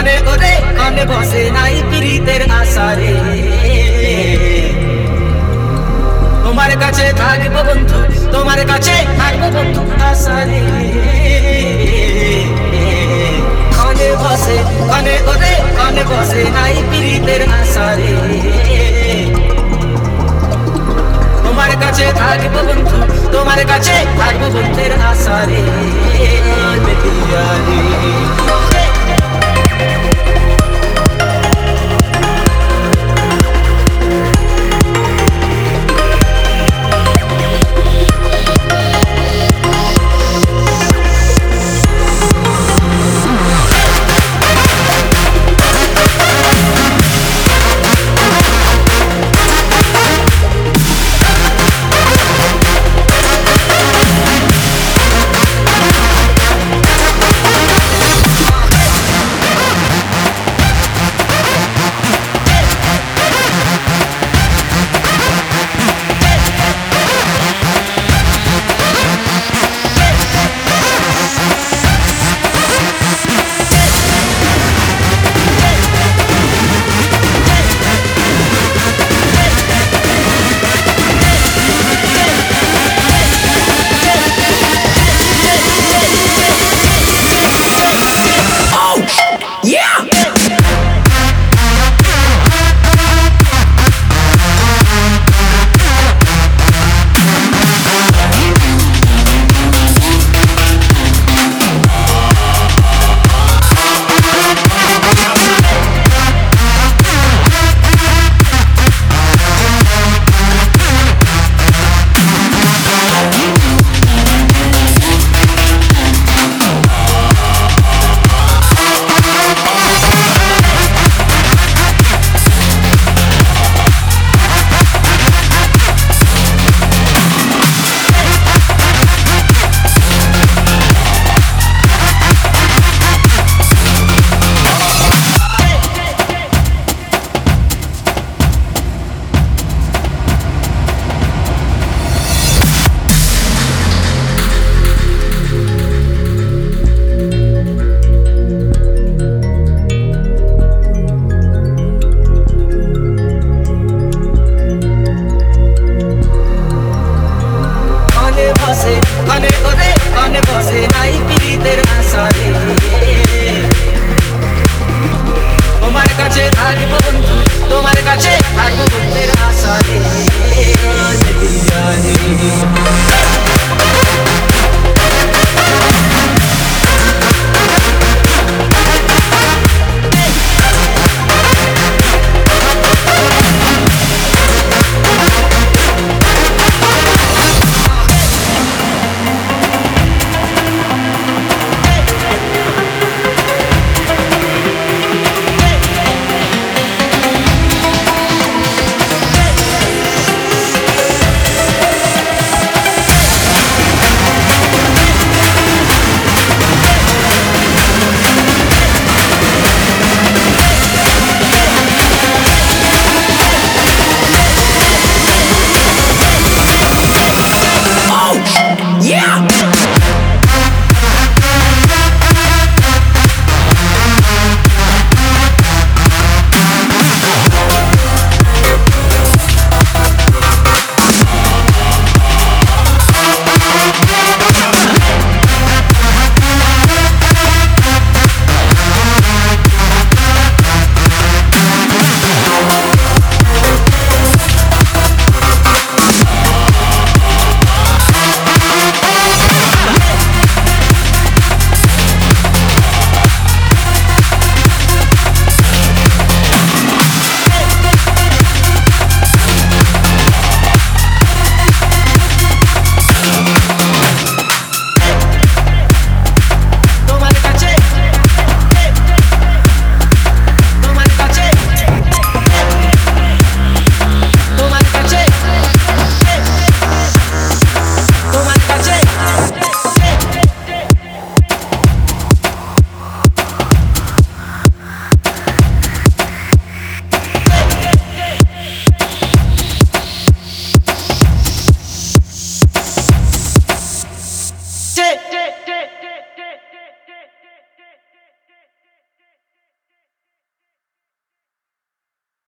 কনে ওরে কনে বসে নাই পীড়িতের আশারে। তোমার কাছে থাকব বন্ধু, তোমার কাছে থাকব বন্ধু আশারে। কনে বসে, কনে ওরে কনে বসে নাই পীড়িতের আশারে। তোমার কাছে থাকব বন্ধু, তোমার কাছে থাকব বন্ধুর আশারে। কাছে থাকব তোমার কাছে থাকব বন্ধুর আশা